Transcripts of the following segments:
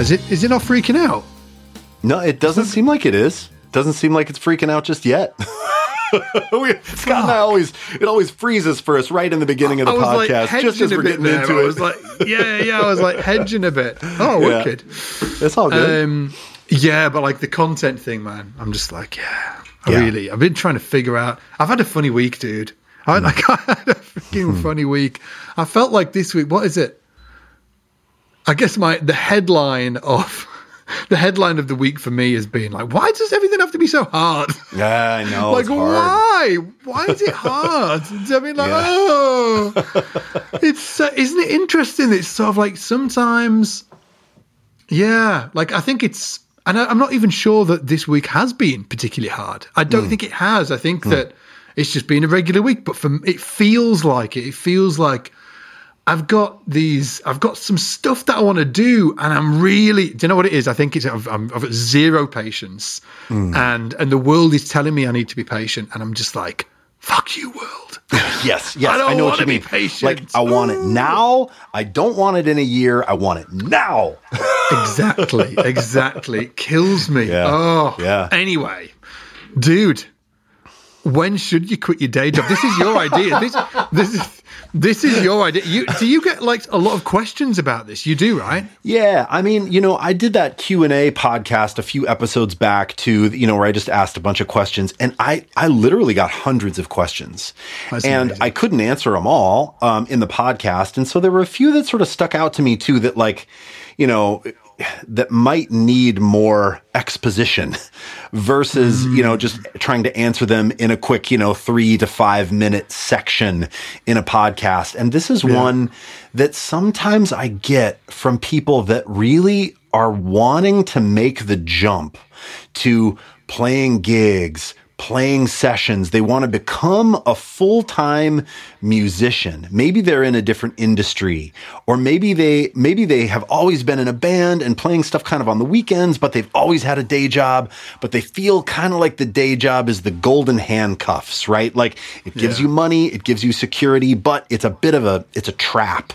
Is it? Is it not freaking out? No, it doesn't seem like it is. Doesn't seem like it's freaking out just yet. we, Scott and I always it always freezes for us right in the beginning of the I like podcast, hedging just as we're getting there. into I it. was like, yeah, yeah. I was like hedging a bit. Oh, Yeah. wicked. it's all good. Um, yeah, but like the content thing, man, I'm just like, yeah, I Yeah. really, I've been trying to figure out. I've had a funny week, dude. I, Hmm. like, I had a freaking funny week. I felt like this week. What is it? I guess my the headline of the headline of the week for me has been like, why does everything have to be so hard? yeah, I know. like why why is it hard i mean like Yeah. oh it's uh, isn't it interesting it's sort of like sometimes yeah like i think it's and I, i'm not even sure that this week has been particularly hard i don't Hmm. think it has i think that it's just been a regular week but for it feels like it it feels like I've got these. I've got some stuff that I want to do, and I'm really. Do you know what it is? I think it's. I've, I'm, I've got zero patience, Hmm. and and the world is telling me I need to be patient, and I'm just like, "Fuck you, world." Yes, yes, I I, know what you be mean. patient. Like I want it now. I don't want it in a year. I want it now. exactly, exactly. It kills me. Yeah, Oh, yeah. Anyway, dude, when should you quit your day job? This is your idea. This, this is. This is your idea. You do you get like a lot of questions about this? You do, right? Yeah, I mean, you know, I did that Q and A podcast a few episodes back to, you know, where I just asked a bunch of questions, and I, I literally got hundreds of questions, That's and amazing. I couldn't answer them all um, in the podcast, and so there were a few that sort of stuck out to me too. That like, you know, that might need more exposition versus, you know, just trying to answer them in a quick, you know, three to five minute section in a podcast. And this is one that sometimes I get from people that really are wanting to make the jump to playing gigs, playing sessions. They want to become a full time musician. Maybe they're in a different industry, or maybe they maybe they have always been in a band and playing stuff kind of on the weekends, but they've always had a day job. But they feel kind of like the day job is the golden handcuffs, right? Like it gives Yeah. you money, it gives you security, but it's a bit of a it's a trap.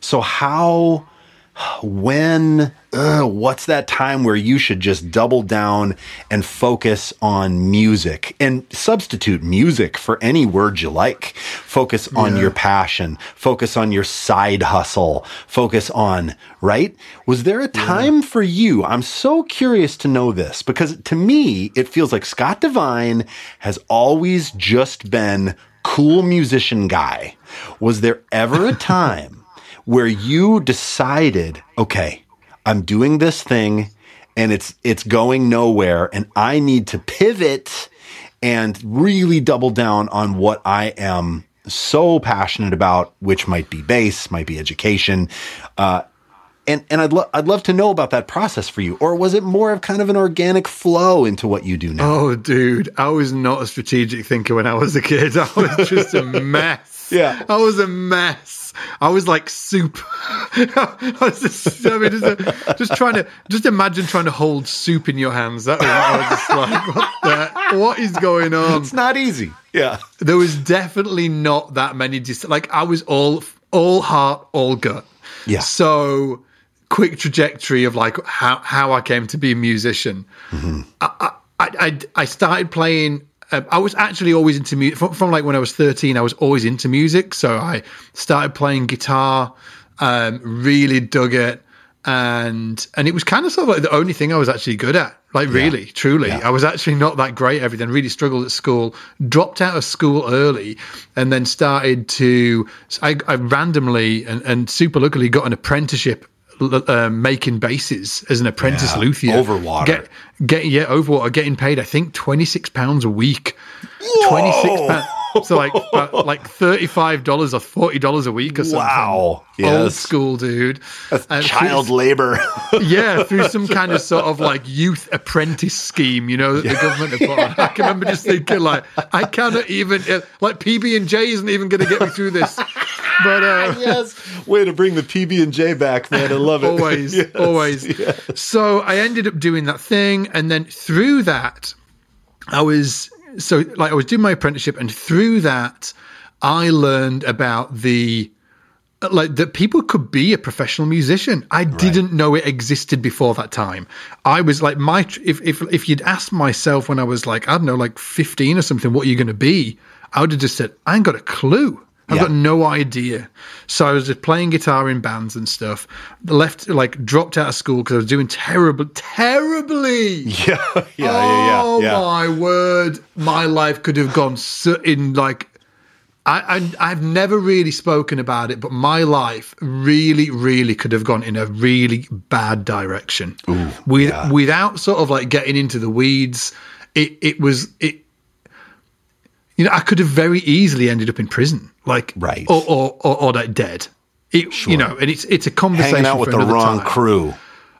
So how when uh, what's that time where you should just double down and focus on music and substitute music for any word you like? Focus on Yeah. your passion. Focus on your side hustle. Focus on right? Was there a time for you? I'm so curious to know this because to me it feels like scott devine has always just been cool musician guy. Was there ever a time where you decided, okay, I'm doing this thing and it's it's going nowhere and I need to pivot and really double down on what I am so passionate about, which might be bass, might be education. Uh, and, and I'd, lo- I'd love to know about that process for you. Or was it more of kind of an organic flow into what you do now? Oh, dude, I was not a strategic thinker when I was a kid. I was just a mess. Yeah. I was a mess. I was like soup. I was just, I mean, just, just trying to, just imagine trying to hold soup in your hands. That was, I was just like, what, the, what is going on? It's not easy. Yeah. There was definitely not that many. Dis- like I was all, all heart, all gut. Yeah. So quick trajectory of like how how I came to be a musician. Mm-hmm. I, I, I I started playing. Um, I was actually always into music from, from like when I was thirteen. I was always into music, so I started playing guitar. Um, really dug it, and and it was kind of sort of like the only thing I was actually good at. Like really, truly, I was actually not that great at everything. Really struggled at school. Dropped out of school early, and then started to. I, I randomly and, and super luckily got an apprenticeship uh, making basses as an apprentice Yeah, luthier. Overwater. Get, get yeah, Overwater. Getting paid, I think, twenty six pounds a week. Twenty six pounds. So like like thirty five dollars or forty dollars a week or something. Wow. Old school, dude. And Child through- labor. yeah, through some kind of sort of like youth apprentice scheme, you know, that the government have put on. I can remember just thinking like, I cannot even uh, like PB and J isn't even going to get me through this. But uh, yes. Way to bring the PB and J back, man. I love it. always, Yes, always. yes. So I ended up doing that thing, and then through that, I was so like I was doing my apprenticeship, and through that, I learned about the like that people could be a professional musician. I didn't know it existed before that time. I was like my if if if you'd asked myself when I was like I don't know like 15 or something what are you going to be? I would have just said I ain't got a clue. I've Yeah. got no idea. So I was just playing guitar in bands and stuff. Left like dropped out of school because I was doing terrible terribly. Yeah, yeah, yeah, oh yeah. yeah. my word! My life could have gone so in like. I, I I've never really spoken about it, but my life really, really could have gone in a really bad direction. With yeah. without sort of like getting into the weeds, it it was it. You know, I could have very easily ended up in prison, like Right. or or or, or dead. It, You know, and it's it's a conversation Hanging out with the wrong time. crew.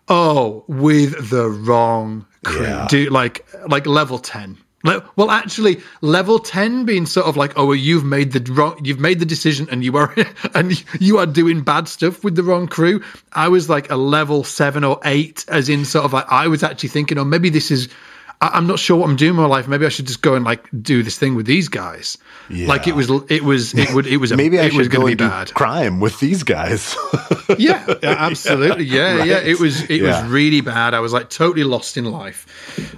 Oh, with the wrong crew. Yeah. Do like like level ten. Le- well, actually, level ten being sort of like, oh, well, you've made the wrong, you've made the decision, and you are, and you are doing bad stuff with the wrong crew. I was like a level seven or eight, as in sort of like I was actually thinking, oh, maybe this is. I- I'm not sure what I'm doing in my life. Maybe I should just go and like do this thing with these guys. Like it was, it was, it would, it was, a, Maybe I it was go to be and do bad. crime with these guys. yeah, yeah, absolutely. Yeah, Right. yeah. It was it Yeah. was really bad. I was like totally lost in life,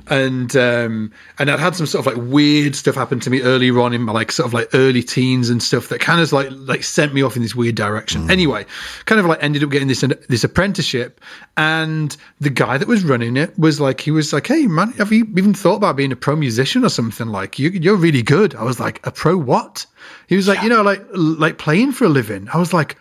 and um, and I'd had some sort of like weird stuff happen to me earlier on in my like sort of like early teens and stuff that kind of like like sent me off in this weird direction. Mm. Anyway, kind of like ended up getting this this apprenticeship, and the guy that was running it was like he was like, hey man, have you even thought about being a pro musician or something? Like you you're really good. I was like, a pro what? He was like, you know, like like playing for a living. I was like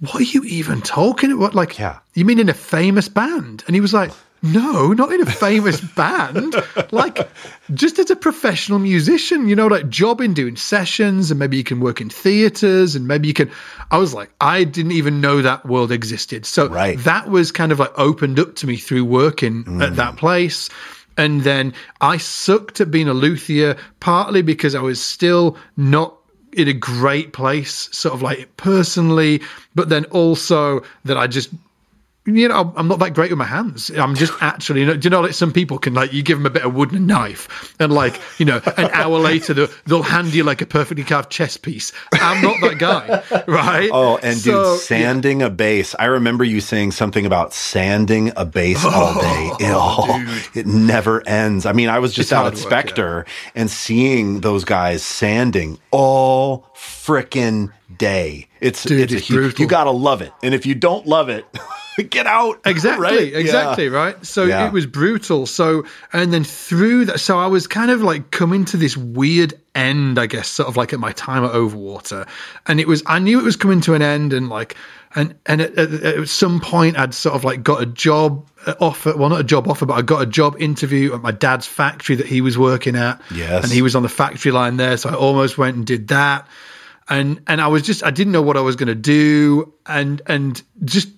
what are you even talking about? Like, Yeah. you mean in a famous band? And he was like, no, not in a famous band. Like, just as a professional musician, you know, like jobbing, doing sessions, and maybe you can work in theaters, and maybe you can. I was like, I didn't even know that world existed. So Right. that was kind of like opened up to me through working at mm. that place. And then I sucked at being a luthier, partly because I was still not in a great place, sort of like personally, but then also that I just, you know, I'm not that great with my hands. I'm just actually, you know, do you know, like some people can, like, you give them a bit of wood and a knife, and like, you know, an hour later they'll, they'll hand you like a perfectly carved chess piece. I'm not that guy, right? Oh, and So, dude, sanding a bass. I remember you saying something about sanding a bass all day. Oh, it, oh, it never ends. I mean, I was just It's out at work, yeah. Spector and seeing those guys sanding all frickin' day. It's, Dude, it's, a it's huge, brutal. you gotta love it. And if you don't love it, get out. Exactly, Right? exactly, Yeah. right? So Yeah. it was brutal. So, and then through that, so I was kind of like coming to this weird end, I guess, sort of like at my time at Overwater. And it was, I knew it was coming to an end, and like, and and at, at, at some point, I'd sort of like got a job uh, offer. Well, not a job offer, but I got a job interview at my dad's factory that he was working at. Yes. and he was on the factory line there, so I almost went and did that. And and I was just, I didn't know what I was going to do, and and just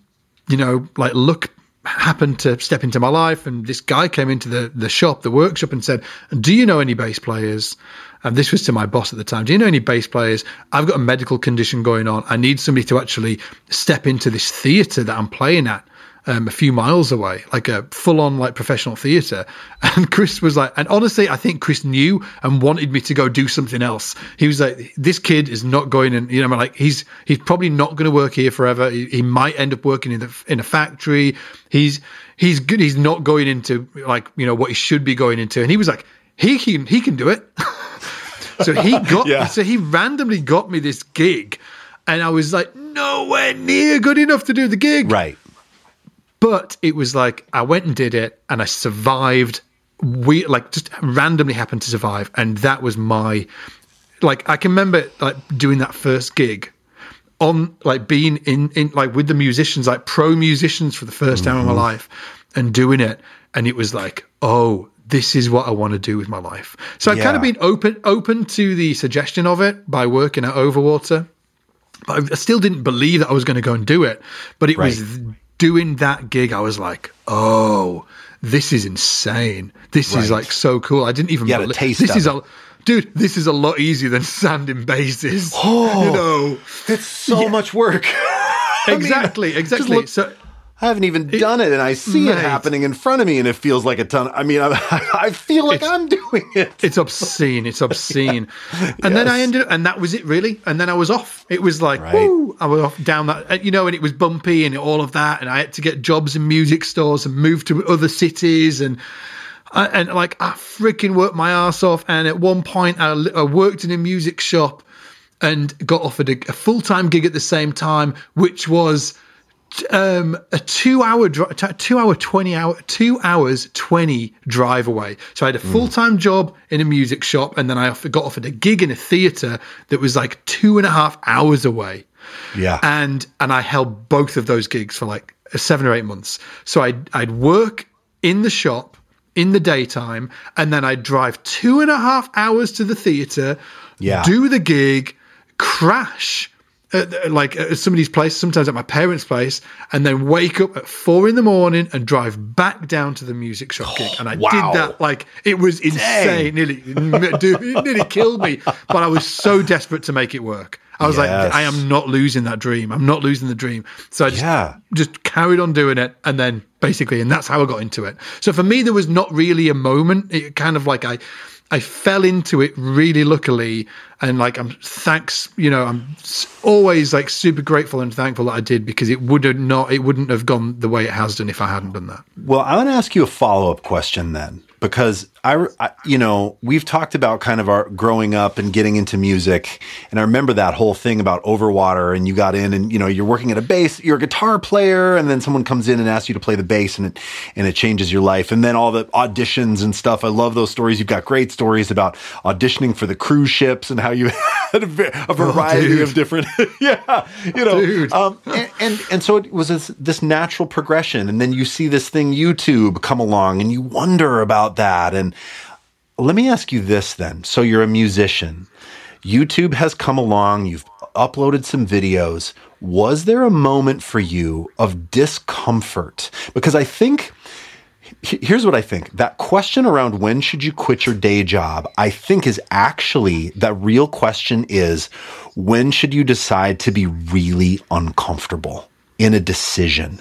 you know, like luck happened to step into my life and this guy came into the the shop, the workshop and said, "Do you know any bass players?" And this was to my boss at the time. Do you know any bass players? I've got a medical condition going on. I need somebody to actually step into this theater that I'm playing at. Um, a few miles away, like a full on like professional theater. And Chris was like, and honestly, I think Chris knew and wanted me to go do something else. He was like, this kid is not going and, you know, like he's, he's probably not going to work here forever. He, he might end up working in the, in a factory. He's, he's good. He's not going into like, you know, what he should be going into. And he was like, he can, he can do it. so he got, Yeah. so he randomly got me this gig and I was like, nowhere near good enough to do the gig. Right. But it was like I went and did it, and I survived. We like just randomly happened to survive, and that was my like. I can remember like doing that first gig on like being in in like with the musicians, like pro musicians for the 1st time in my mm-hmm. life, and doing it, and it was like, oh, this is what I want to do with my life. So I've kind of been open open to the suggestion of it by working at Overwater but I still didn't believe that I was going to go and do it. But it was Right. Doing that gig, I was like, oh, this is insane. This is like so cool. I didn't even had a believe- taste This is it. a dude. This is a lot easier than sanding basses. Oh. you know It's so much work. I mean, exactly, exactly. look- so I haven't even done it, and I see it happening in front of me, and it feels like a ton. I mean, I, I feel like I'm doing it. It's obscene. It's obscene. And then I ended and that was it really. And then I was off. It was like, Right. woo, I was off down that, uh, you know, and it was bumpy and all of that. And I had to get jobs in music stores and move to other cities. And, I, and like, I freaking worked my ass off. And at one point, I, I worked in a music shop and got offered a, a full time gig at the same time, which was um, a two hour drive, two hour, 20 hour, two hours, 20 drive away. So I had a full time job in a music shop and then I got offered a gig in a theater that was like two and a half hours away. Yeah. And, and I held both of those gigs for like seven or eight months. So I'd, I'd work in the shop in the daytime and then I'd drive two and a half hours to the theater, Yeah. do the gig, crash at, like at somebody's place, sometimes at my parents' place, and then wake up at four in the morning and drive back down to the music shop gig. And I wow. did that like it was insane. Nearly, dude, it nearly killed me. But I was so desperate to make it work. I was Yes. like, I am not losing that dream. I'm not losing the dream. So I just, Yeah. just carried on doing it, and then basically, and that's how I got into it. So for me, there was not really a moment. It kind of like I. I fell into it really luckily, and like I'm thanks, you know, I'm always like super grateful and thankful that I did because it would have not, it wouldn't have gone the way it has done if I hadn't done that. Well, I want to ask you a follow up question then, because I, I, you know, we've talked about kind of our growing up and getting into music, and I remember that whole thing about Overwater, and you got in, and you know, you're working at a bass, you're a guitar player, and then someone comes in and asks you to play the bass, and it and it changes your life, and then all the auditions and stuff. I love those stories. You've got great stories about auditioning for the cruise ships and how you had a, a variety dude. of different, yeah, you know, um, and, and and so it was this, this natural progression, and then you see this thing YouTube come along, and you wonder about that. And let me ask you this then: so you're a musician, YouTube has come along, you've uploaded some videos. Was there a moment for you of discomfort? Because I think here's what I think. That question around when should you quit your day job, I think is actually that real question is when should you decide to be really uncomfortable in a decision?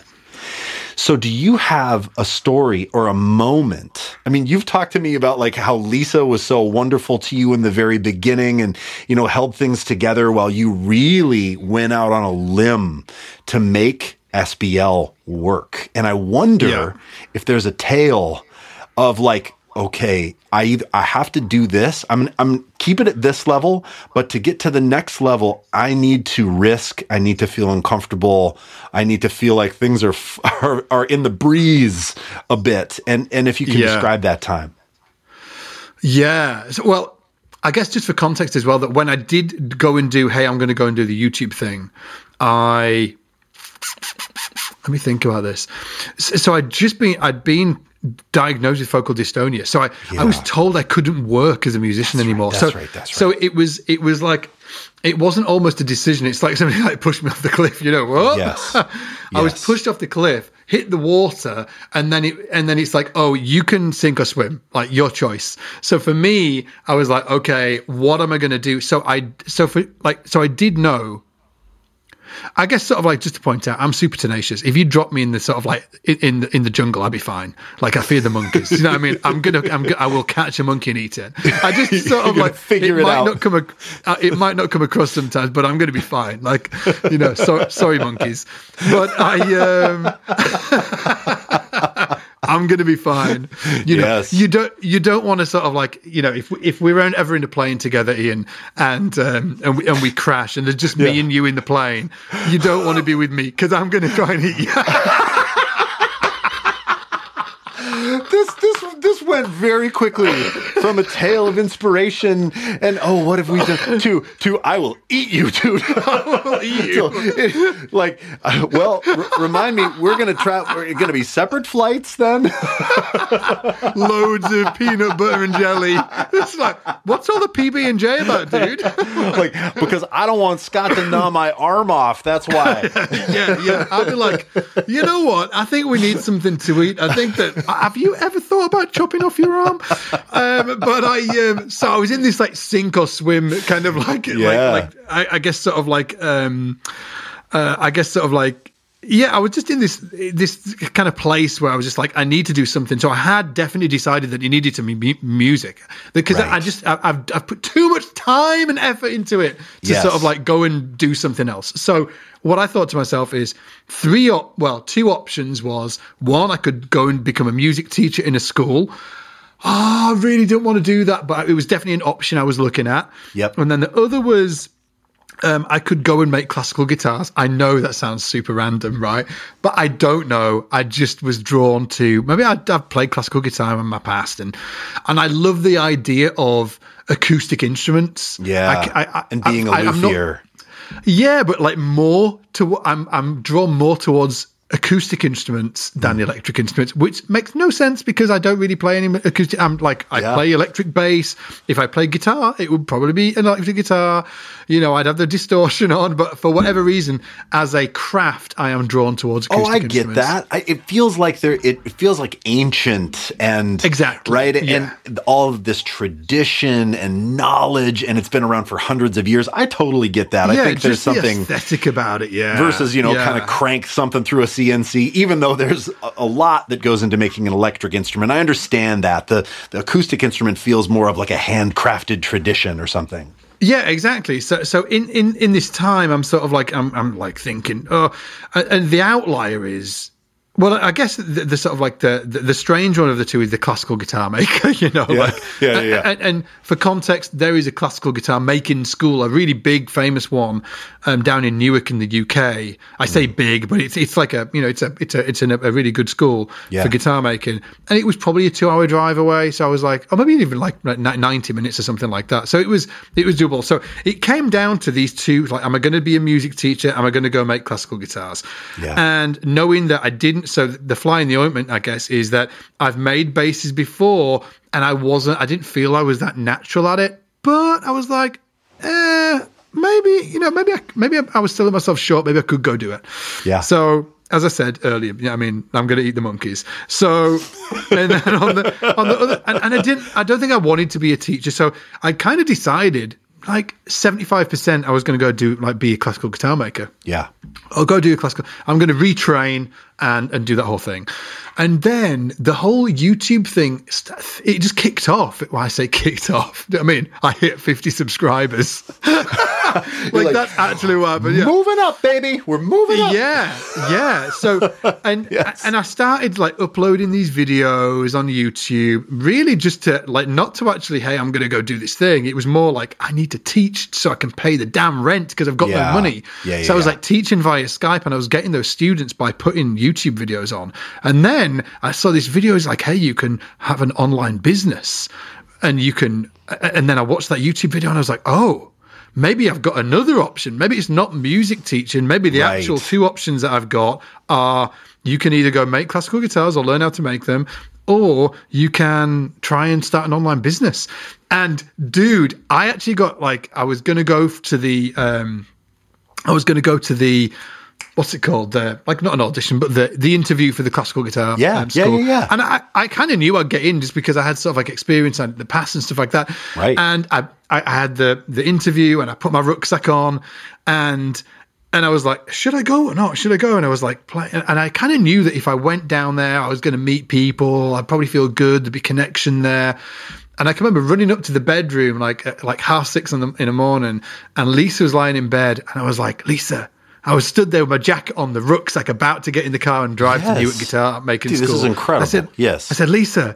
So do you have a story or a moment? I mean, you've talked to me about like how Lisa was so wonderful to you in the very beginning and, you know, held things together while you really went out on a limb to make SBL work. And I wonder Yeah. if there's a tale of like, okay, I either, I have to do this. I'm I'm keep it at this level, but to get to the next level, I need to risk. I need to feel uncomfortable. I need to feel like things are are, are in the breeze a bit. And and if you can Yeah. describe that time. Yeah. So, well, I guess just for context as well, that when I did go and do, hey, I'm going to go and do the YouTube thing, I let me think about this. So, so I'd just been, I'd been diagnosed with focal dystonia. So I, I was told I couldn't work as a musician anymore. that's so, right, that's so it was, it was like, it wasn't almost a decision. It's like somebody like pushed me off the cliff, you know, what? Yes. I was pushed off the cliff, hit the water, and then it and then it's like, oh, you can sink or swim, like your choice. So for me, I was like, okay, what am I going to do? So I so for like so I did know. I guess sort of like just to point out, I'm super tenacious. If you drop me in the sort of like in in the, in the jungle, I'd be fine. Like I fear the monkeys. You know what I mean? I'm gonna I'm I will catch a monkey and eat it. I just sort of gonna like figure it might out. not come ac- uh, it might not come across sometimes, but I'm going to be fine. Like you know, so, sorry monkeys, but I um I'm going to be fine. You know, Yes. you don't you don't want to sort of like you know if if we're ever in a plane together, Ian, and um, and we and we crash and there's just me and you in the plane, you don't want to be with me because I'm going to try and eat you. this this this went very quickly from a tale of inspiration and oh what have we done to to I will eat you dude I will So, it- like uh, well r- remind me we're gonna try we're gonna be separate flights then Loads of peanut butter and jelly. It's like, what's all the PB and J about, dude? like because I don't want Scott to gnaw my arm off that's why yeah, yeah. I'll be like, you know what? I think we need something to eat. I think that. Have you ever thought about chopping off your arm? Um, but I, um, so I was in this like sink or swim kind of like, Yeah. like, like I, I guess sort of like, um, uh, I guess sort of like yeah, I was just in this this kind of place where I was just like, I need to do something. So I had definitely decided that it needed to be music because Right. I just I, I've I've put too much time and effort into it to Yes. sort of like go and do something else. So what I thought to myself is three op- well two options was one I could go and become a music teacher in a school. Oh, I really didn't want to do that, but it was definitely an option I was looking at. Yep. And then the other was um, I could go and make classical guitars. I know that sounds super random, right? But I don't know. I just was drawn to maybe I'd, I've played classical guitar in my past, and and I love the idea of acoustic instruments. Yeah. I, I, I, and being a I- luthier. Yeah, but like more to I'm I'm drawn more towards acoustic instruments than Hmm. electric instruments, which makes no sense because I don't really play any acoustic. I'm like I Yeah. play electric bass. If I play guitar, it would probably be an electric guitar. You know, I'd have the distortion on, but for whatever reason, as a craft, I am drawn towards. Oh, I get that. I, it feels like there. It, feels like ancient and Exactly, right, yeah. and all of this tradition and knowledge, and it's been around for hundreds of years. I totally get that. Yeah, I think there's just the something aesthetic about it. Yeah, versus you know kind of crank something through a CNC. Even though there's a, lot that goes into making an electric instrument, I understand that the the acoustic instrument feels more of like a handcrafted tradition or something. Yeah, exactly. So, so in, in, in this time, I'm sort of like I'm I'm like thinking, oh, and the outlier is, well, I guess the, the sort of like the, the the strange one of the two is the classical guitar maker. You know, like Yeah, yeah, yeah. And, and for context, there is a classical guitar making school, a really big, famous one, um, down in Newark in the UK. I say Mm. big, but it's it's like a you know it's a it's a it's an, a really good school Yeah. for guitar making, and it was probably a two hour drive away. So I was like, oh, maybe even like ninety minutes or something like that. So it was it was doable. So it came down to these two: like, am I going to be a music teacher? Am I going to go make classical guitars? Yeah. And knowing that I didn't, so the fly in the ointment, I guess, is that I've made basses before, and I wasn't, I didn't feel I was that natural at it. But I was like, eh, maybe you know, maybe I, maybe I, was selling myself short. Maybe I could go do it. Yeah. So as I said earlier, yeah, I mean, I'm going to eat the monkeys. So, and then on the on the other, and, and I didn't, I don't think I wanted to be a teacher. So I kind of decided, like 75 percent, I was going to go do like be a classical guitar maker. Yeah. I'll go do a classical. I'm going to retrain and and do that whole thing, and then the whole YouTube thing, it just kicked off. Well, I say kicked off. I mean, I hit 50 subscribers. like, like, that's actually what happened. Yeah. Moving up, baby. We're moving up. Yeah, yeah. So and Yes. and I started like uploading these videos on YouTube, really just to like not to actually, hey, I'm going to go do this thing. It was more like I need to teach so I can pay the damn rent because I've got Yeah. no money. Yeah, yeah, so I was like teaching via Skype, and I was getting those students by putting YouTube videos on. And then I saw this video is like, hey, you can have an online business, and you can. And then I watched that YouTube video, and I was like, oh. Maybe I've got another option. Maybe it's not music teaching. Maybe the Right. actual two options that I've got are you can either go make classical guitars or learn how to make them, or you can try and start an online business. And dude, I actually got like I was gonna go to the um I was gonna go to the what's it called? The like not an audition, but the the interview for the classical guitar Yeah, um, yeah, yeah, yeah. And I, I kind of knew I'd get in just because I had sort of like experience and the past and stuff like that. Right. And I, I had the the interview and I put my rucksack on and and I was like, should I go or not? Should I go? And I was like, play, and I kind of knew that if I went down there, I was going to meet people. I'd probably feel good. There'd be connection there. And I can remember running up to the bedroom like at like half six in the in the morning, and Lisa was lying in bed, and I was like, Lisa. I was stood there with my jacket on, the rucksack, about to get in the car and drive to Yes. Newark Guitar Making Dude, this School. is incredible. I said, Yes. I said, Lisa,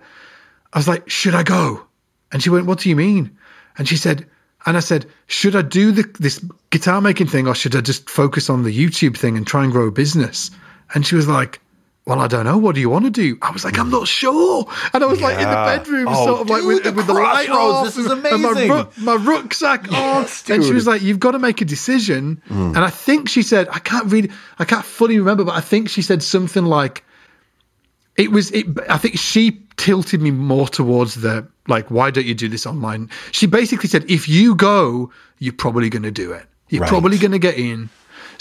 I was like, should I go? And she went, what do you mean? And she said, and I said, should I do the, this guitar making thing or should I just focus on the YouTube thing and try and grow a business? And she was like, well, I don't know. What do you want to do? I was like, I'm not sure. And I was like in the bedroom, Oh, sort of like with, the with the light off This is and- and my, amazing. my rucksack on. Yes, And she was like, you've got to make a decision. Mm. And I think she said, I can't really, I can't fully remember, but I think she said something like, it was it i think she tilted me more towards the like why don't you do this online she basically said if you go you're probably going to do it you're Right. probably going to get in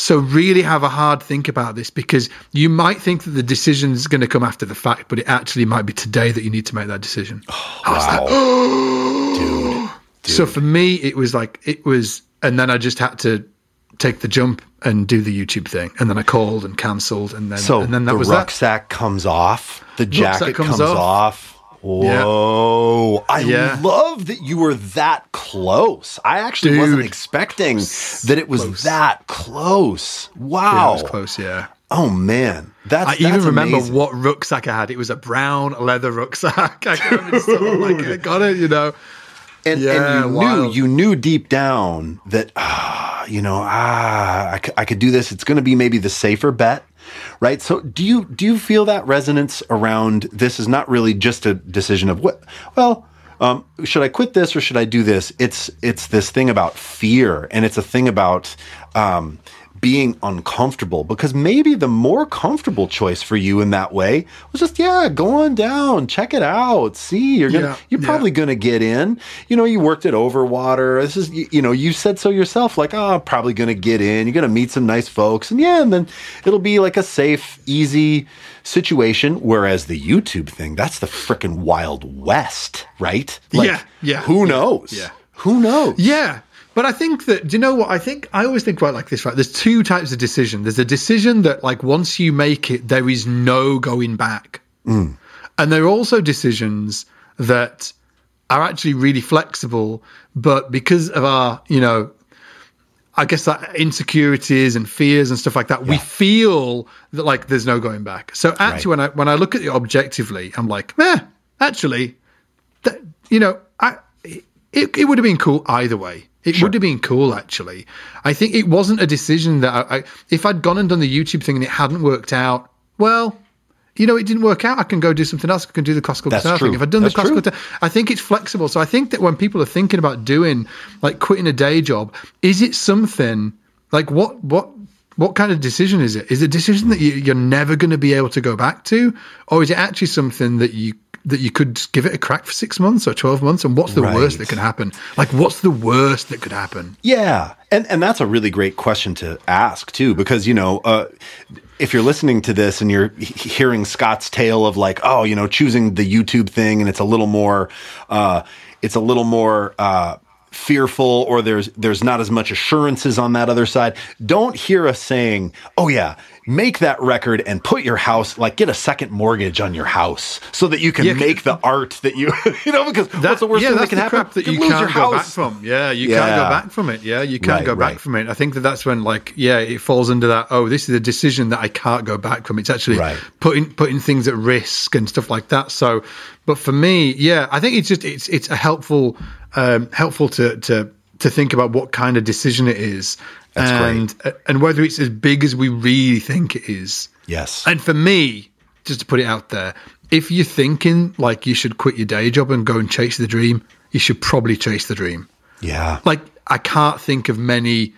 so really have a hard think about this because you might think that the decision is going to come after the fact but it actually might be today that you need to make that decision like, Wow. dude. so for me it was like it was and then i just had to take the jump and do the YouTube thing. And then I called and cancelled, and then So and then that the was that. rucksack comes off, the jacket comes comes, off. off. Whoa. I Yeah. love that you were that close. I actually wasn't Dude. expecting that it was Close. that close. Yeah, Wow. it was close. Yeah. Oh man. That's I even that's remember amazing. what rucksack I had. It was a brown leather rucksack. I like I got it, you know. and, Yeah, and you wild. knew you knew deep down that ah, you know ah I, c- I could do this it's going to be maybe the safer bet right so do you do you feel that resonance around this is not really just a decision of what well um, should I quit this or should I do this? It's it's this thing about fear, and it's a thing about um, being uncomfortable. Because maybe the more comfortable choice for you in that way was just yeah, go on down, check it out, see you're gonna Yeah, you're yeah. probably gonna get in. You know, you worked at Overwater. This is you, you know you said so yourself. Like oh, I'm probably gonna get in. You're gonna meet some nice folks, and yeah, and then it'll be like a safe, easy situation. Whereas the YouTube thing, that's the freaking wild west, right? Like, Yeah, yeah, Who knows? yeah. Who knows? Yeah. But I think that, do you know what? I think I always think about like this, right? There's two types of decision. There's a decision that, like, once you make it, there is no going back. And there are also decisions that are actually really flexible, but because of our, you know, I guess that insecurities and fears and stuff like that, we feel that like there's no going back. So actually, when I when I look at it objectively, I'm like, eh, actually, that, you know, I it, it would have been cool either way. It would have been cool actually. I think it wasn't a decision that I, I if I'd gone and done the YouTube thing and it hadn't worked out, well, you know, it didn't work out. I can go do something else. I can do the classical That's guitar true. thing. If I'd done That's the classical guitar, I think it's flexible. So I think that when people are thinking about doing like quitting a day job, is it something like what what what kind of decision is it? Is it a decision that you, you're never going to be able to go back to, or is it actually something that you that you could give it a crack for six months or twelve months? And what's the worst that could happen? Like, what's the worst that could happen? Yeah, and and that's a really great question to ask too, because you know, uh, if you're listening to this and you're hearing Scott's tale of like, oh, you know, choosing the YouTube thing, and it's a little more, uh, it's a little more. Uh, fearful or there's there's not as much assurances on that other side don't hear us saying oh yeah make that record and put your house like get a second mortgage on your house so that you can Yeah, make the art that you you know because what's the worst yeah, thing that can happen that you you lose can't your go back from. Yeah, you can't go back from it. Yeah, you can't Right, go back right. from it. I think that that's when, like, yeah, it falls under that. Oh, this is a decision that I can't go back from. It's actually Right. putting putting things at risk and stuff like that. So, but for me, yeah, I think it's just it's it's a helpful um, helpful to to to think about what kind of decision it is. That's and uh, and whether it's as big as we really think it is. yes And for me, just to put it out there, if you're thinking like you should quit your day job and go and chase the dream, you should probably chase the dream. yeah Like, I can't think of many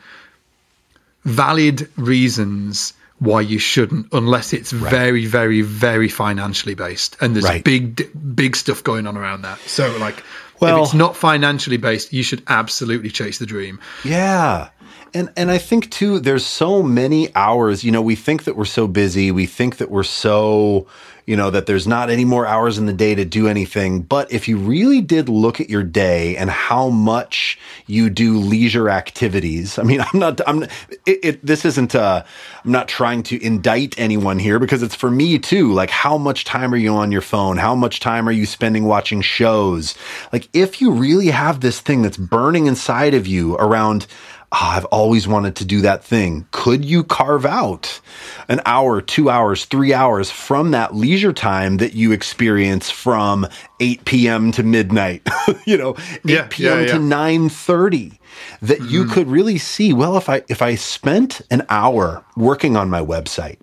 valid reasons why you shouldn't, unless it's very, very, very financially based. And there's Right. big, big stuff going on around that. So, like, Well- if it's not financially based, you should absolutely chase the dream. Yeah. And and I think too there's so many hours, you know, we think that we're so busy, we think that we're so, you know, that there's not any more hours in the day to do anything, but if you really did look at your day and how much you do leisure activities. I mean, I'm not I'm it, it this isn't uh I'm not trying to indict anyone here because it's for me too. Like how much time are you on your phone? How much time are you spending watching shows? Like if you really have this thing that's burning inside of you around "Ah, I've always wanted to do that thing. Could you carve out an hour, two hours, three hours from that leisure time that you experience from 8 p.m. to midnight? you know, 8 Yeah, p.m. yeah, to yeah. 9:30 that you could really see well if I if I spent an hour working on my website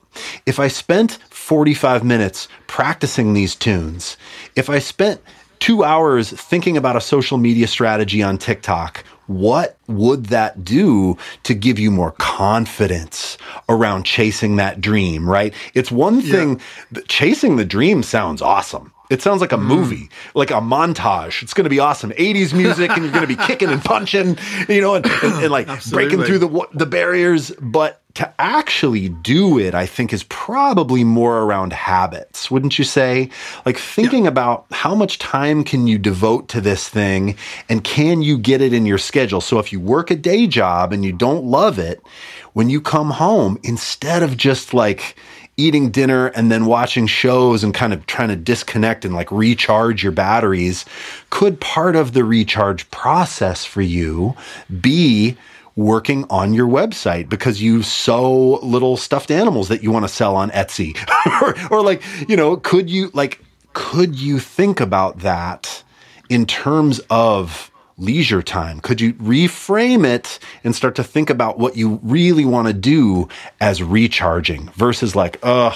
if I spent 45 minutes practicing these tunes if I spent 2 hours thinking about a social media strategy on TikTok what would that do to give you more confidence around chasing that dream right? It's one thing chasing the dream sounds awesome It sounds like a mm. movie, like a montage. It's going to be awesome. 80s music, and you're going to be kicking and punching, you know, and, and, and like breaking through the the barriers. But to actually do it, I think is probably more around habits, wouldn't you say? Like thinking yeah. about how much time can you devote to this thing, and can you get it in your schedule? So if you work a day job and you don't love it, when you come home, instead of just like eating dinner and then watching shows and kind of trying to disconnect and like recharge your batteries, could part of the recharge process for you be working on your website because you sew little stuffed animals that you want to sell on Etsy? or, or like, you know, could you like, could you think about that in terms of leisure time? Could you reframe it and start to think about what you really want to do as recharging versus like, ugh,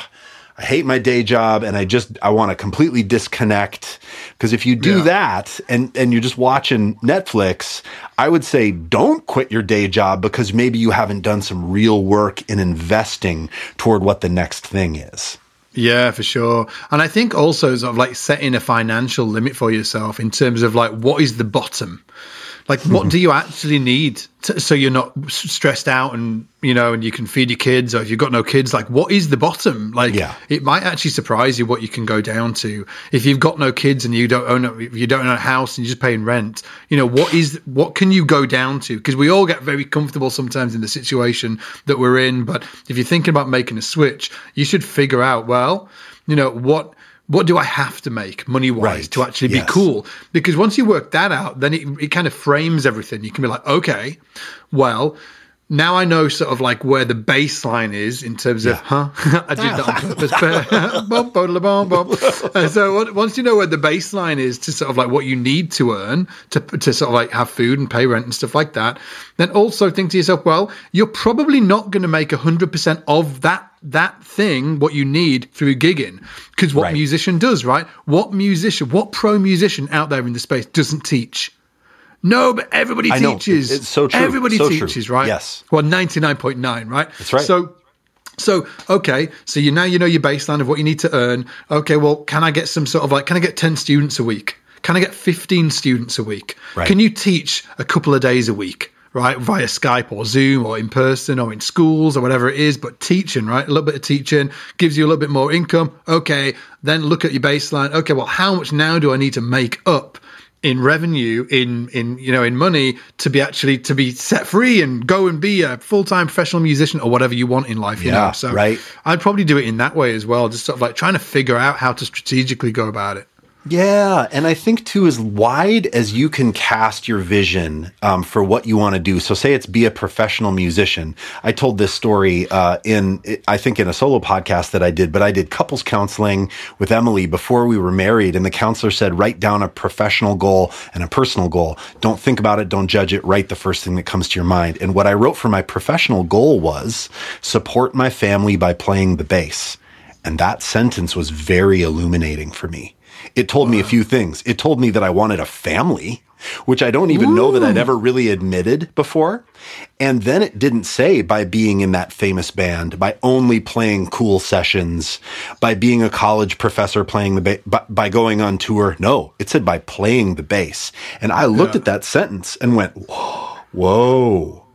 I hate my day job and I just I want to completely disconnect because if you do yeah. that and and you're just watching Netflix, I would say don't quit your day job because maybe you haven't done some real work in investing toward what the next thing is. Yeah, for sure. And I think also sort of like setting a financial limit for yourself in terms of like what is the bottom? Like, what do you actually need to, so you're not stressed out and you know, and you can feed your kids, or if you've got no kids, like, what is the bottom? Like, yeah. it might actually surprise you what you can go down to if you've got no kids and you don't own a, you don't own a house and you're just paying rent. You know, what is what can you go down to? Because we all get very comfortable sometimes in the situation that we're in, but if you're thinking about making a switch, you should figure out well, you know, what what do I have to make money wise right. to actually yes. be cool? Because once you work that out, then it, it kind of frames everything. You can be like, okay, well, now I know sort of like where the baseline is in terms of, huh? I did that on purpose. so once you know where the baseline is to sort of like what you need to earn to, to sort of like have food and pay rent and stuff like that, then also think to yourself, well, you're probably not going to make 100% of that that thing what you need through gigging because what right. musician does right what musician what pro musician out there in the space doesn't teach no, but everybody I teaches. Know. It's so true. Everybody so teaches, true. right? Yes. Well, ninety nine point nine, right? That's right. So, so okay, so you now you know your baseline of what you need to earn. Okay, well, can I get some sort of like, can I get ten students a week? Can I get fifteen students a week? Right. Can you teach a couple of days a week? Right, via Skype or Zoom or in person or in schools or whatever it is, but teaching, right? A little bit of teaching gives you a little bit more income. Okay, then look at your baseline. Okay, well, how much now do I need to make up in revenue in in you know in money to be actually to be set free and go and be a full-time professional musician or whatever you want in life you yeah, know so right i'd probably do it in that way as well just sort of like trying to figure out how to strategically go about it yeah, and I think too, as wide as you can cast your vision um, for what you want to do. So, say it's be a professional musician. I told this story uh, in, I think, in a solo podcast that I did, but I did couples counseling with Emily before we were married, and the counselor said, write down a professional goal and a personal goal. Don't think about it. Don't judge it. Write the first thing that comes to your mind. And what I wrote for my professional goal was support my family by playing the bass. And that sentence was very illuminating for me it told me a few things. It told me that I wanted a family, which I don't even Ooh. know that I'd ever really admitted before. And then it didn't say by being in that famous band, by only playing cool sessions, by being a college professor playing the bass, by, by, going on tour. No, it said by playing the bass. And I looked yeah. at that sentence and went, whoa, whoa,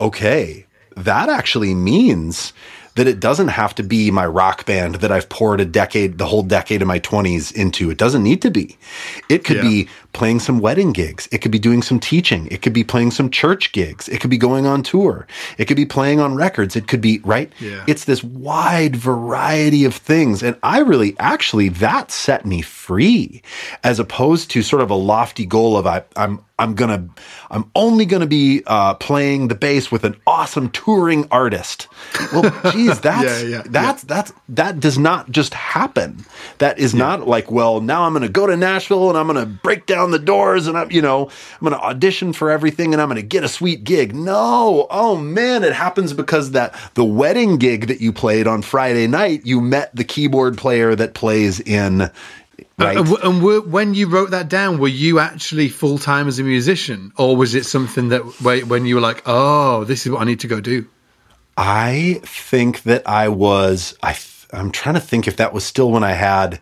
okay. That actually means that it doesn't have to be my rock band that I've poured a decade, the whole decade of my 20s into. It doesn't need to be. It could yeah. be playing some wedding gigs. It could be doing some teaching. It could be playing some church gigs. It could be going on tour. It could be playing on records. It could be, right? Yeah. It's this wide variety of things. And I really, actually, that set me free as opposed to sort of a lofty goal of I, I'm, I'm gonna, I'm only gonna be uh, playing the bass with an awesome touring artist. Well, geez, that's yeah, yeah, that's yeah. that's that does not just happen. That is not like, well, now I'm gonna go to Nashville and I'm gonna break down the doors and I'm, you know, I'm gonna audition for everything and I'm gonna get a sweet gig. No, oh man, it happens because that the wedding gig that you played on Friday night, you met the keyboard player that plays in Right. Uh, and were, when you wrote that down, were you actually full time as a musician, or was it something that when you were like, "Oh, this is what I need to go do"? I think that I was. I I'm trying to think if that was still when I had.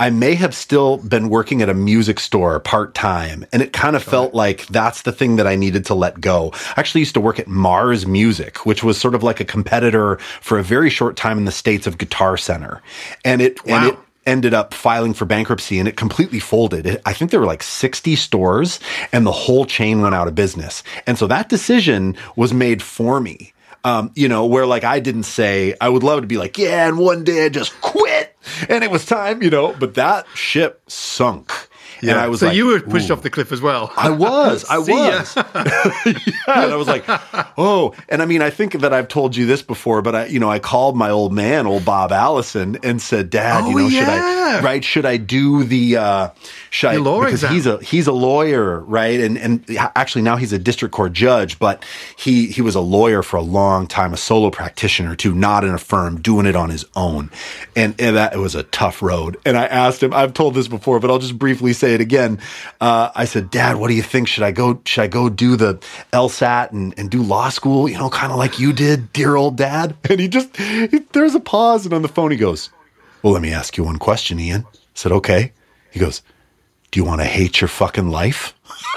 I may have still been working at a music store part time. And it kind of felt like that's the thing that I needed to let go. I actually used to work at Mars Music, which was sort of like a competitor for a very short time in the States of Guitar Center. And it, Wow. and it, ended up filing for bankruptcy and it completely folded. I think there were like 60 stores and the whole chain went out of business. And so that decision was made for me. Um, you know, where like I didn't say, I would love to be like, yeah, and one day I just quit and it was time, you know, but that ship sunk. And I was so like, you were pushed "Ooh." off the cliff as well. I was, I was. yeah, and I was like, oh, and I mean, I think that I've told you this before, but I, you know, I called my old man, old Bob Allison, and said, Dad, you Oh, know, should I, right? Should I do the, uh, should I, Your law because exam. he's a he's a lawyer, right? And and actually now he's a district court judge, but he he was a lawyer for a long time, a solo practitioner too, not in a firm, doing it on his own, and, and that was a tough road. And I asked him, I've told this before, but I'll just briefly say it again. Uh, I said, Dad, what do you think? Should I go? Should I go do the LSAT and and do law school? You know, kind of like you did, dear old Dad. And he just he, there's a pause, and on the phone he goes, Well, let me ask you one question, Ian. I said, Okay. He goes, Do you want to hate your fucking life?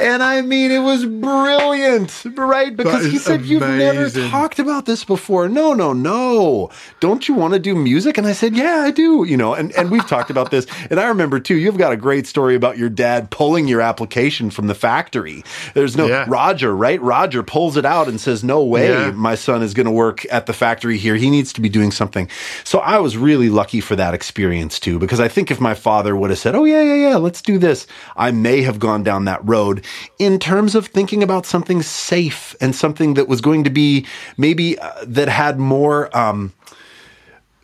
and I mean, it was brilliant, right? Because he said, You've never talked about this before. No, no, no. Don't you want to do music? And I said, Yeah, I do. You know, and, and we've talked about this. And I remember too, you've got a great story about your dad pulling your application from the factory. There's no Yeah. Roger, right? Roger pulls it out and says, No way, Yeah. my son is going to work at the factory here. He needs to be doing something. So I was really lucky for that experience too, because I think if my father would have said, Oh, yeah, yeah, yeah, let's do this, I may have gone down that road in terms of thinking about something safe and something that was going to be maybe uh, that had more. Um,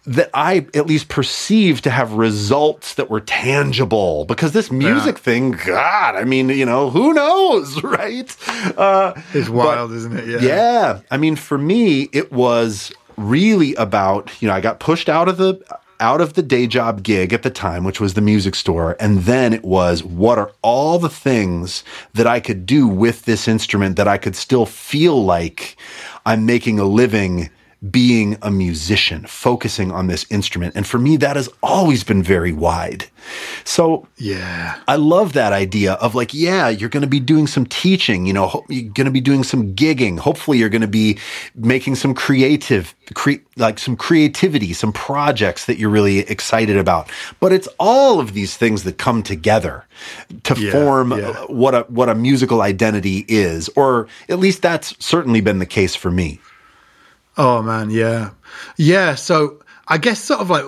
that I at least perceived to have results that were tangible because this music thing, God, I mean, you know, who knows, right? Uh, It's wild, isn't it? Yeah. yeah. I mean, for me, it was really about, you know, I got pushed out of the out of the day job gig at the time, which was the music store. And then it was what are all the things that I could do with this instrument that I could still feel like I'm making a living being a musician, focusing on this instrument. And for me, that has always been very wide. So Yeah. I love that idea of like, yeah, you're going to be doing some teaching, you know, you're going to be doing some gigging. Hopefully you're going to be making some creative, cre- like some creativity, some projects that you're really excited about. But it's all of these things that come together to Yeah, form yeah. what a, what a musical identity is, or at least that's certainly been the case for me. Oh man, yeah, yeah. So I guess sort of like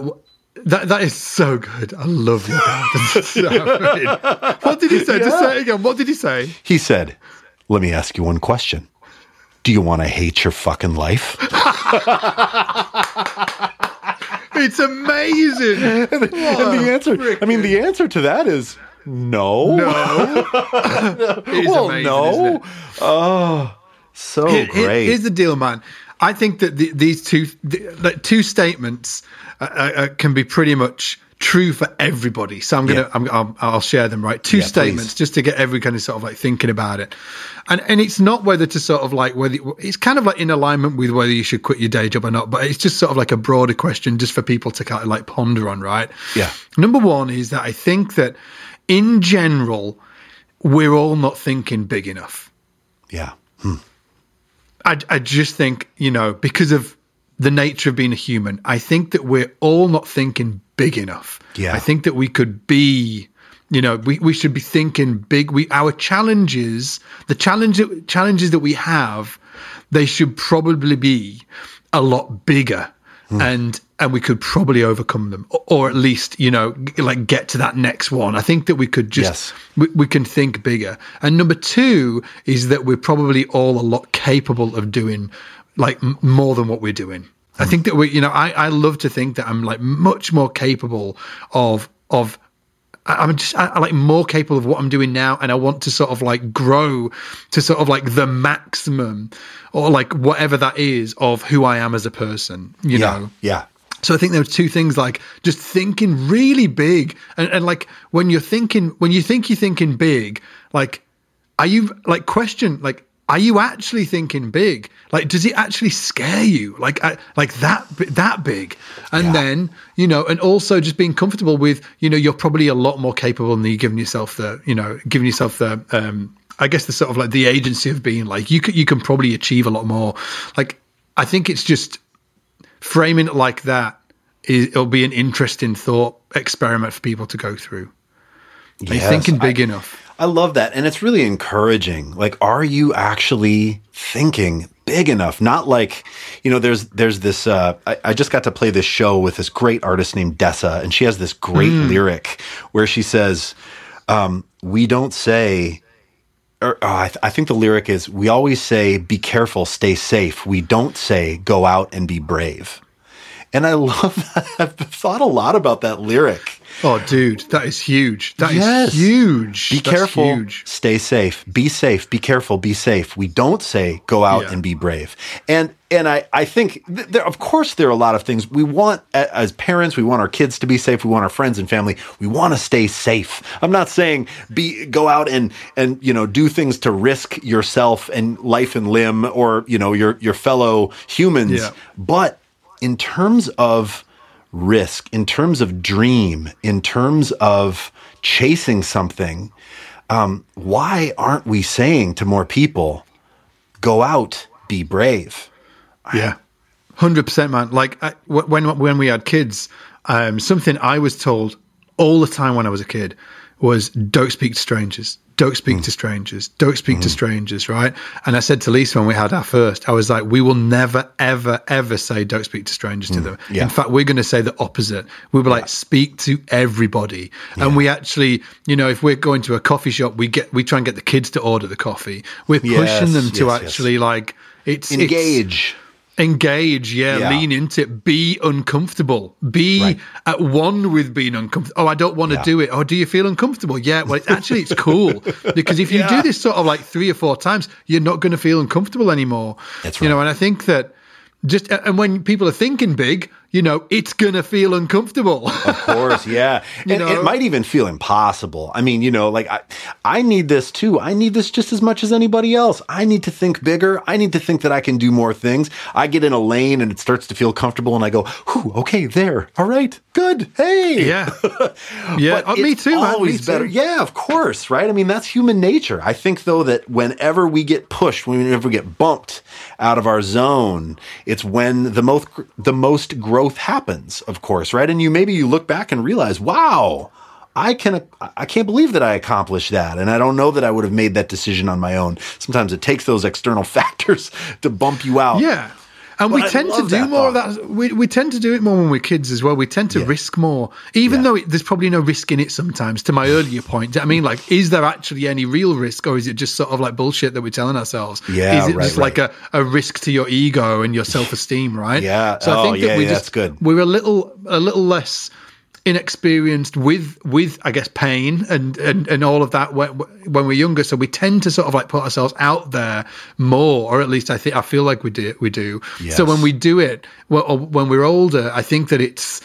that. That is so good. I love your dad. That's so what did he say? Just say it again. What did he say? He said, let me ask you one question. Do you want to hate your fucking life? It's amazing. and the answer, I mean, the answer to that is no. No, well, amazing, no. Oh, so great. here's the deal, man. I think that the, these two the, the two statements uh, uh, uh, can be pretty much true for everybody. So I'm gonna Yeah. I'm, I'll, I'll share them right. Two Yeah, statements please. just to get every kind of sort of like thinking about it, and and it's not whether to sort of like whether it's kind of like in alignment with whether you should quit your day job or not, but it's just sort of like a broader question just for people to kind of like ponder on, right? Yeah. Number one is that I think that in general we're all not thinking big enough. yeah. I, I just think, you know, because of the nature of being a human, I think that we're all not thinking big enough. Yeah. I think that we could be, you know, we, we should be thinking big. We our challenges, the challenge challenges that we have, they should probably be a lot bigger. Hmm. And and we could probably overcome them, or, at least you know, like get to that next one. I think that we could just Yes. we, we can think bigger. And number two is that we're probably all a lot capable of doing like m- more than what we're doing. I hmm. think that we, you know, I, I love to think that I'm like much more capable of, of, I'm just, I, I like more capable of what I'm doing now. And I want to sort of like grow to sort of like the maximum or like whatever that is of who I am as a person, you Yeah. know? Yeah. So I think there were two things like just thinking really big and, and like when you're thinking when you think you're thinking big, like are you like question like are you actually thinking big? Like, does it actually scare you? Like, uh, like that, that big? And Yeah. then, you know, and also just being comfortable with, you know, you're probably a lot more capable than you giving yourself the, you know, giving yourself the, um, I guess the sort of like the agency of being like, you can, you can probably achieve a lot more. Like, I think it's just framing it like that is, it'll be an interesting thought experiment for people to go through. Are you Yes, thinking I- big enough? I love that. And it's really encouraging. Like, are you actually thinking big enough? Not like, you know, there's, there's this, uh, I, I just got to play this show with this great artist named Dessa, and she has this great lyric where she says, um, we don't say, or oh, I, th- I think the lyric is, we always say, be careful, stay safe. We don't say, go out and be brave. And I love that. I've thought a lot about that lyric. Oh, dude, that is huge. That is Yes. huge. Be That's careful. Huge. Stay safe. Be safe. Be careful. Be safe. We don't say go out Yeah. and be brave. And and I I think th- there of course there are a lot of things we want as parents. We want our kids to be safe. We want our friends and family. We want to stay safe. I'm not saying be go out and and you know do things to risk yourself and life and limb or you know your your fellow humans. Yeah. But in terms of risk, in terms of dream, in terms of chasing something, um, why aren't we saying to more people, go out, be brave? Yeah, hundred percent, man. Like I, when when we had kids, um, something I was told all the time when I was a kid was, "Don't speak to strangers. Don't speak hmm. to strangers. Don't speak to hmm. strangers." Right? And I said to Lisa when we had our first, I was like, "We will never, ever, ever say don't speak to strangers to hmm. them. Yeah. In fact, we're going to say the opposite. We were like, speak to everybody." And we actually, you know, if we're going to a coffee shop, we get we try and get the kids to order the coffee. We're pushing Yes, yes, them to yes. actually like it's it's- Engage. yeah, Yeah. lean into it be uncomfortable be Right. at one with being uncomfortable oh i don't want to Yeah. do it oh do you feel uncomfortable yeah well it's, actually it's cool because if you Yeah. do this sort of like three or four times you're not going to feel uncomfortable anymore That's right. you know and i think that just and when people are thinking big you know it's going to feel uncomfortable Of course, yeah. and know? it might even feel impossible. I mean, you know, like I, I need this too. I need this just as much as anybody else. I need to think bigger. I need to think that I can do more things. I get in a lane and it starts to feel comfortable, and I go, "Whew, okay, there, all right, good, hey, yeah yeah oh, me too man me Always too. better. Yeah, of course, right? I mean, that's human nature. I think though that whenever we get pushed, whenever we get bumped out of our zone, it's when the most the most growth happens. Of course, right? And you maybe you look back and realize, wow. I can I can't believe that I accomplished that and I don't know that I would have made that decision on my own. Sometimes it takes those external factors to bump you out. Yeah. And we But tend to do more of that. We, we tend to do it more when we're kids as well. We tend to Yeah. risk more, even Yeah. though it, there's probably no risk in it sometimes. To my earlier point, I mean, like, is there actually any real risk, or is it just sort of like bullshit that we're telling ourselves? Yeah, is it right, just like a, a risk to your ego and your self esteem, right? Yeah. So I Oh, think that yeah, we just that's good. we're a little a little less inexperienced with with I guess pain and and and all of that when, when we're younger so we tend to sort of like put ourselves out there more or at least I think I feel like we do we do so when we do it well when we're older I think that it's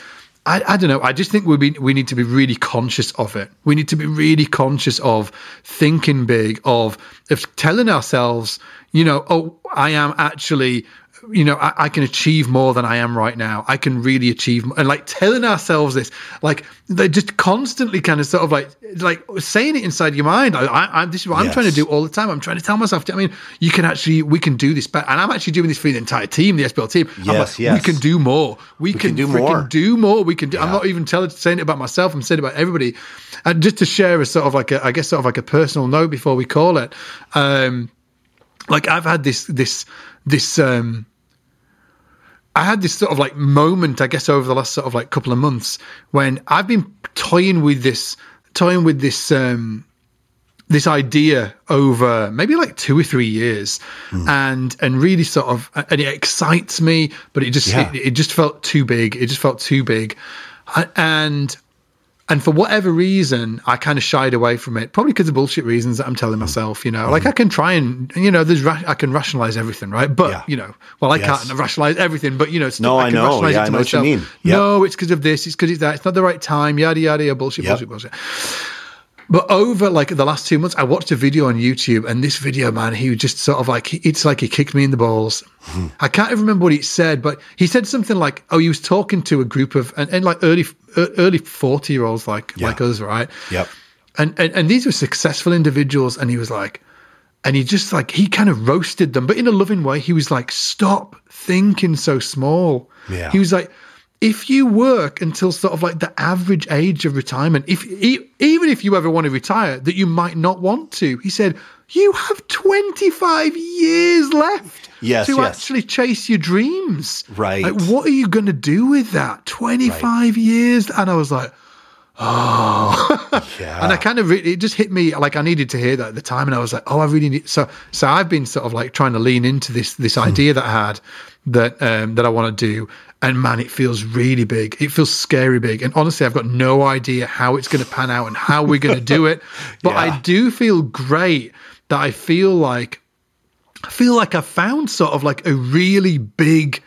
I, I don't know. I just think we be, we need to be really conscious of it. We need to be really conscious of thinking big, of of telling ourselves, you know, oh, I am actually you know, I, I can achieve more than I am right now. I can really achieve, and like telling ourselves this, like they're just constantly kind of sort of like, like saying it inside your mind. I, I, I this is what I'm trying to do all the time. I'm trying to tell myself, I mean, you can actually, we can do this better. And I'm actually doing this for the entire team, the SBL team. Yes, like, yes. We can do more. We, can, can do more. do more. We can do, I'm not even telling, saying it about myself. I'm saying it about everybody. And just to share a sort of like a, I guess sort of like a personal note before we call it. Um, like I've had this, this, this, um, I had this sort of like moment, I guess, over the last sort of like couple of months when I've been toying with this, toying with this, um, this idea over maybe like two or three years, and and really sort of, and it excites me, but it just Yeah. it, it just felt too big. It just felt too big, and and for whatever reason, I kind of shied away from it, probably because of bullshit reasons that I'm telling myself. You know, like mm-hmm. I can try and you know, there's ra- I can rationalize everything, right? But Yeah. you know, well, I Yes. can't rationalize everything, but you know, it's No, I can know. rationalize Yeah, it I to know what you mean. Yep. No, it's because of this. It's because it's that. It's not the right time. Yada yada yada. Bullshit. Yep. Bullshit. Bullshit. But over like the last two months, I watched a video on YouTube, and this video, man, he was just sort of like it's like he kicked me in the balls. Hmm. I can't even remember what he said, but he said something like, "Oh, he was talking to a group of and, and like early early forty year olds like Yeah. like us, right? Yep. and, and and these were successful individuals and he was like and he just like he kind of roasted them but in a loving way he was like stop thinking so small Yeah. he was like if you work until sort of like the average age of retirement if even if you ever want to retire that you might not want to he said you have 25 years left Yes, to yes. actually chase your dreams Right. like what are you going to do with that 25 years and i was like oh. Yeah. and I kind of re- it just hit me like I needed to hear that at the time, and I was like, oh, I really need. So so I've been sort of like trying to lean into this this idea that I had that um, that I want to do, and man, it feels really big. It feels scary big, and honestly, I've got no idea how it's going to pan out and how we're going to do it. But Yeah. I do feel great that I feel like I feel like I found sort of like a really big.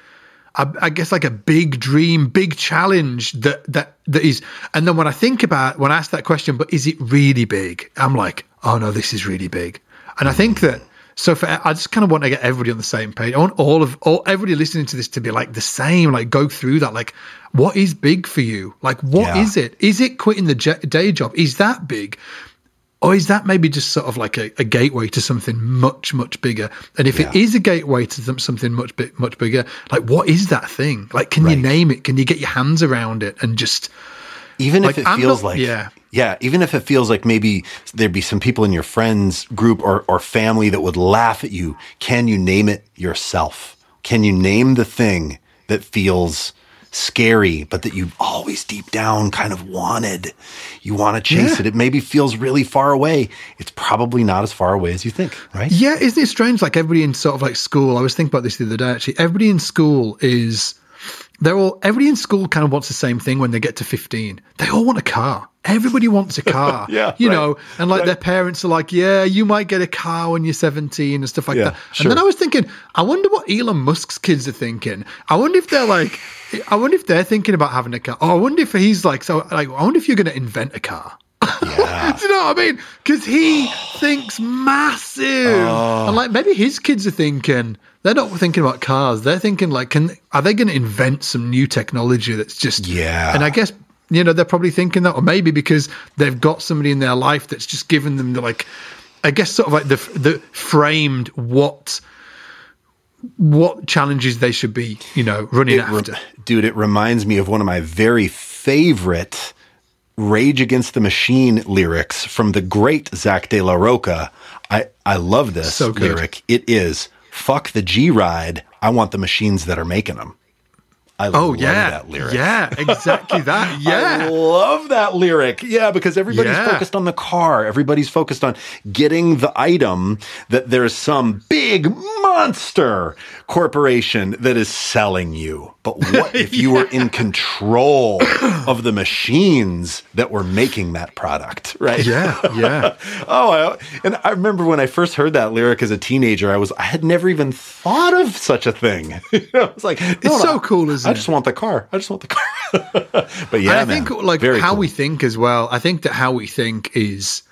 I, I guess like a big dream, big challenge that that that is. And then when I think about when I ask that question, but is it really big? I'm like, oh no, this is really big. And I think hmm. that so for I just kind of want to get everybody on the same page. I want all of all everybody listening to this to be like the same, like go through that. Like, what is big for you? Like, what is Yeah. it? Is it quitting the day job? Is that big? Or is that maybe just sort of like a, a gateway to something much, much bigger? And if it Yeah. is a gateway to some- something much, bit, much bigger, like what is that thing? Like, can you name it? Can you get your hands around it and just even Like, if it I'm feels not- like yeah. Yeah even if it feels like maybe there'd be some people in your friends group or, or family that would laugh at you can you name it yourself can you name the thing that feels scary but that you've always deep down kind of wanted you want to chase Yeah. it it maybe feels really far away it's probably not as far away as you think right Yeah, isn't it strange? Like everybody in sort of like school, I was thinking about this the other day actually. Everybody in school is, they're all, everybody in school kind of wants the same thing when they get to 15. They all want a car. Everybody wants a car. Yeah, You right, know, and like right. their parents are like, yeah, you might get a car when you're 17 and stuff like Yeah, that. sure. And then I was thinking, I wonder what Elon Musk's kids are thinking. I wonder if they're like, I wonder if they're thinking about having a car. Or I wonder if he's like, so like, I wonder if you're going to invent a car. yeah Do you know what I mean? Because he thinks massive, Oh. and like maybe his kids are thinking they're not thinking about cars. They're thinking like, can are they going to invent some new technology that's just Yeah. And I guess you know they're probably thinking that, or maybe because they've got somebody in their life that's just given them the like, I guess sort of like the the framed what what challenges they should be, you know, running It re- after. dude, it reminds me of one of my very favorite Rage Against the Machine lyrics from the great Zack De La Rocha. I, I love this So lyric. It is fuck the G ride. I want the machines that are making them. I Oh love yeah, that lyric. yeah, exactly that. Yeah. I love that lyric. Yeah, because everybody's Yeah. focused on the car. Everybody's focused on getting the item that there's some big monster corporation that is selling you. But what if you were in control of the machines that were making that product, right? yeah, yeah. Oh, I, and I remember when I first heard that lyric as a teenager, I was I had never even thought of such a thing. I was like, no, It's no, so cool, isn't I it? just want the car. I just want the car. but yeah, and I man, think like how cool. we think as well. I think that how we think is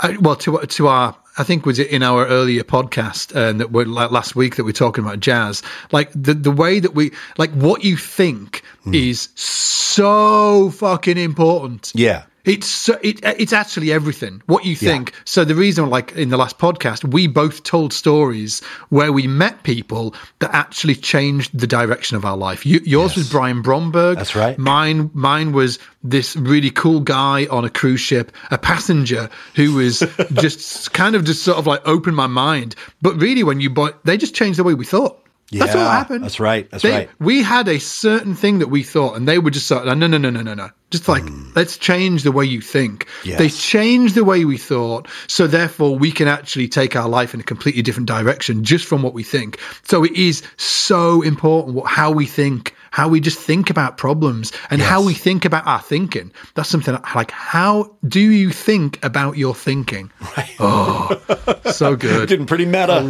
uh, well to to our. I think was it in our earlier podcast uh, that were like last week that we're talking about jazz. Like the the way that we like what you think Hmm. is so fucking important. yeah. It's so, it, it's actually everything. What you Yeah. think. So the reason, like in the last podcast, we both told stories where we met people that actually changed the direction of our life. You, yours was Brian Bromberg. That's right. Mine, mine was this really cool guy on a cruise ship, a passenger who was just kind of just sort of like opened my mind. But really, when you bought, they just changed the way we thought. That's what Yeah, happened. that's right, that's They- right. We had a certain thing that we thought, and they were just sort of, no, no, no, no, no, no. Just like, hmm. let's change the way you think. Yes. They changed the way we thought. So therefore, we can actually take our life in a completely different direction just from what we think. So it is so important what, how we think, how we just think about problems and how we think about our thinking. That's something like how do you think about your thinking? Right. Oh, so good. Getting pretty meta.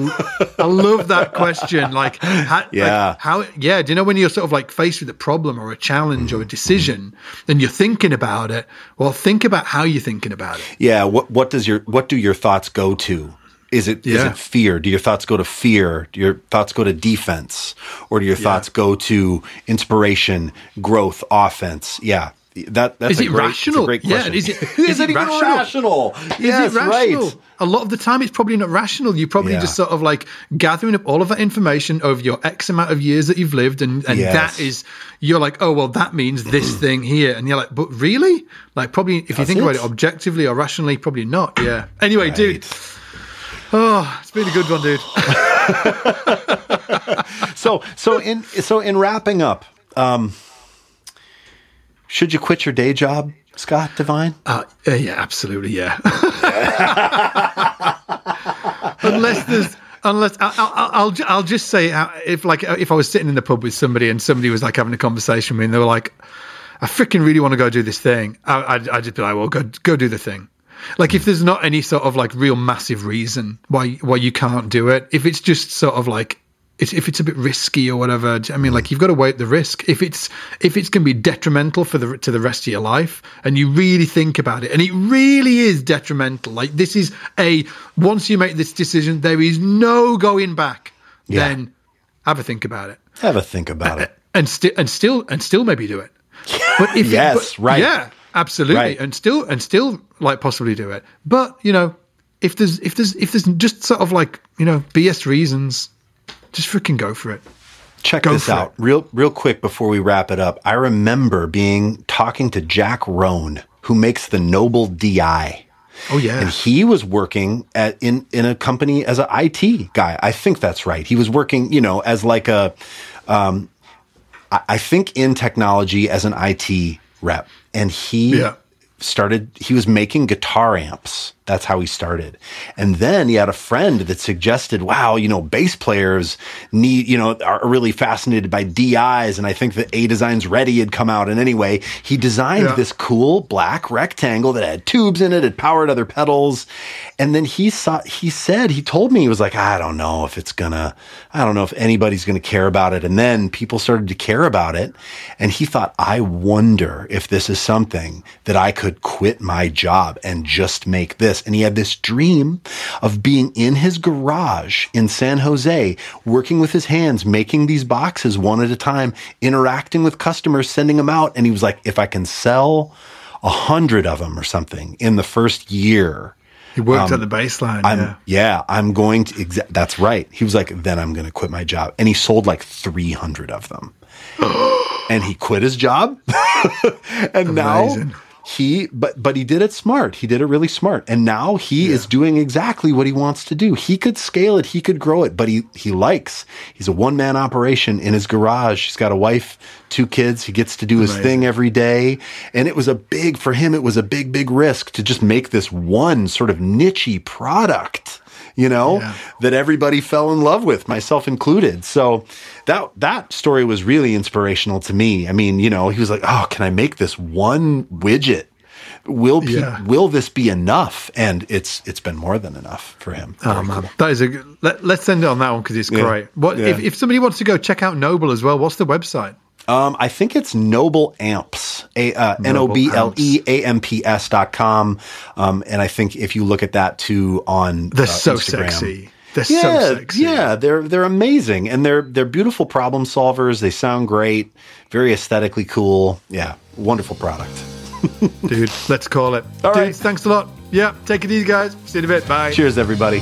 I, I love that question. Like, how, yeah, like how, yeah. Do you know when you're sort of like faced with a problem or a challenge or a mm. decision, mm. and you're thinking about it? Well, think about how you're thinking about it. Yeah. What What does your What do your thoughts go to? Is it yeah. is it fear? Do your thoughts go to fear? Do your thoughts go to defense, or do your yeah. thoughts go to inspiration, growth, offense? Yeah, that that's is it great, rational? great question. Yeah, is it is, is it, it rational? rational? Is yes, it rational? Right. A lot of the time, it's probably not rational. You're probably yeah. just sort of like gathering up all of that information over your X amount of years that you've lived, and and yes. that is you're like, oh well, that means this thing here, and you're like, but really, like probably if you think it? about it objectively or rationally, probably not. Yeah. Anyway, right. dude. Oh, it's been a good one, dude. so, so in so in wrapping up, um, should you quit your day job, Scott Devine? Uh, uh, yeah, absolutely, yeah. unless there's unless I'll, I'll, I'll, I'll just say uh, if like if I was sitting in the pub with somebody and somebody was like having a conversation with me and they were like, I freaking really want to go do this thing. I, would I'd just be like, well, go go do the thing. Like if there's not any sort of like real massive reason why why you can't do it, if it's just sort of like if it's a bit risky or whatever, I mean, like you've got to weigh up the risk. If it's if it's going to be detrimental for the to the rest of your life, and you really think about it, and it really is detrimental. Like this is a once you make this decision, there is no going back. Yeah. Then have a think about it. Have a think about it, and still and still and still maybe do it. But if yes, it, but, right, yeah, absolutely, right. and still and still like possibly do it. But you know, if there's if there's if there's just sort of like you know BS reasons just freaking go for it. Check go this out, it. real real quick before we wrap it up. I remember being talking to Jack Roan, who makes the Noble DI. Oh yeah, and he was working at in in a company as an IT guy. I think that's right. He was working, you know, as like a, um, I, I think in technology as an IT rep, and he yeah. started. He was making guitar amps that's how he started. And then he had a friend that suggested, wow, you know, bass players need, you know, are really fascinated by DIs. And I think that A Designs REDDI had come out. And anyway, he designed yeah. this cool black rectangle that had tubes in it, it powered other pedals. And then he saw, he said, he told me, he was like, I don't know if it's gonna, I don't know if anybody's gonna care about it. And then people started to care about it. And he thought, I wonder if this is something that I could quit my job and just make this this. And he had this dream of being in his garage in San Jose, working with his hands, making these boxes one at a time, interacting with customers, sending them out. And he was like, if I can sell a hundred of them or something in the first year, he worked um, at the baseline. I'm, yeah. yeah, I'm going to. Exa- that's right. He was like, then I'm going to quit my job, and he sold like 300 of them, and he quit his job, and Amazing. now he but but he did it smart. He did it really smart. And now he yeah. is doing exactly what he wants to do. He could scale it. He could grow it but he he likes. He's a one man operation in his garage. He's got a wife two kids. He gets to do his thing every day. And it was a big for him it was a big big risk to just make this one sort of nichey product you know, yeah. that everybody fell in love with, myself included. So that that story was really inspirational to me. I mean, you know, he was like, "Oh, can I make this one widget? Will pe- yeah. will this be enough?" And it's it's been more than enough for him. Oh man, cool. that is a let, us end it on that one because it's yeah. great. What if, if somebody wants to go check out Noble as well? What's the website? Um, I think it's Noble Amps, a, uh, N O B L E A M P S dot com. Um, and I think if you look at that too on they're uh, so Instagram, sexy. They're yeah, so sexy. Yeah, they're they're amazing, and they're they're beautiful problem solvers. They sound great, very aesthetically cool. Yeah, wonderful product. Dude, let's call it. All Dude, right. thanks a lot. Yeah, take it easy, guys. See you in a bit. Bye. Cheers, everybody.